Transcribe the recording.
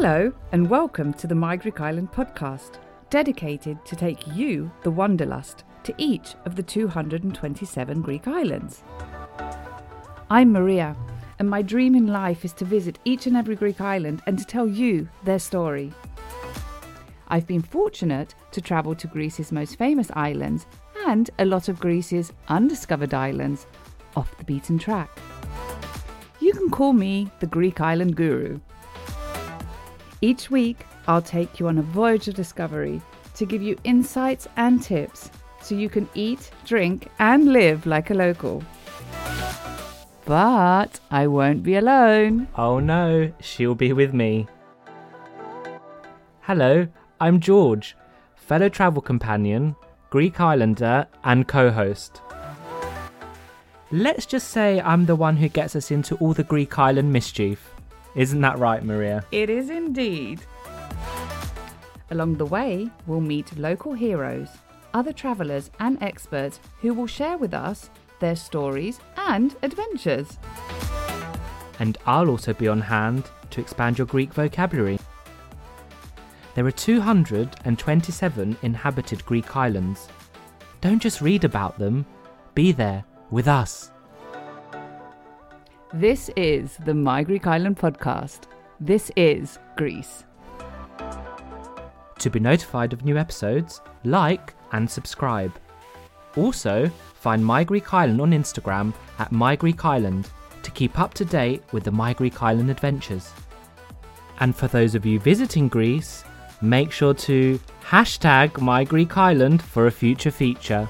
Hello, and welcome to the My Greek Island podcast, dedicated to take you, the Wanderlust, to each of the 227 Greek islands. I'm Maria, and my dream in life is to visit each and every Greek island and to tell you their story. I've been fortunate to travel to Greece's most famous islands and a lot of Greece's undiscovered islands off the beaten track. You can call me the Greek Island Guru. Each week, I'll take you on a voyage of discovery to give you insights and tips so you can eat, drink, and live like a local. But I won't be alone. Oh no, she'll be with me. Hello, I'm George, fellow travel companion, Greek Islander, and co host. Let's just say I'm the one who gets us into all the Greek island mischief. Isn't that right, Maria? It is indeed. Along the way, we'll meet local heroes, other travellers, and experts who will share with us their stories and adventures. And I'll also be on hand to expand your Greek vocabulary. There are 227 inhabited Greek islands. Don't just read about them, be there with us. This is the My Greek Island podcast. This is Greece. To be notified of new episodes, like and subscribe. Also, find My Greek Island on Instagram at My Greek Island to keep up to date with the My Greek Island adventures. And for those of you visiting Greece, make sure to hashtag My Greek Island for a future feature.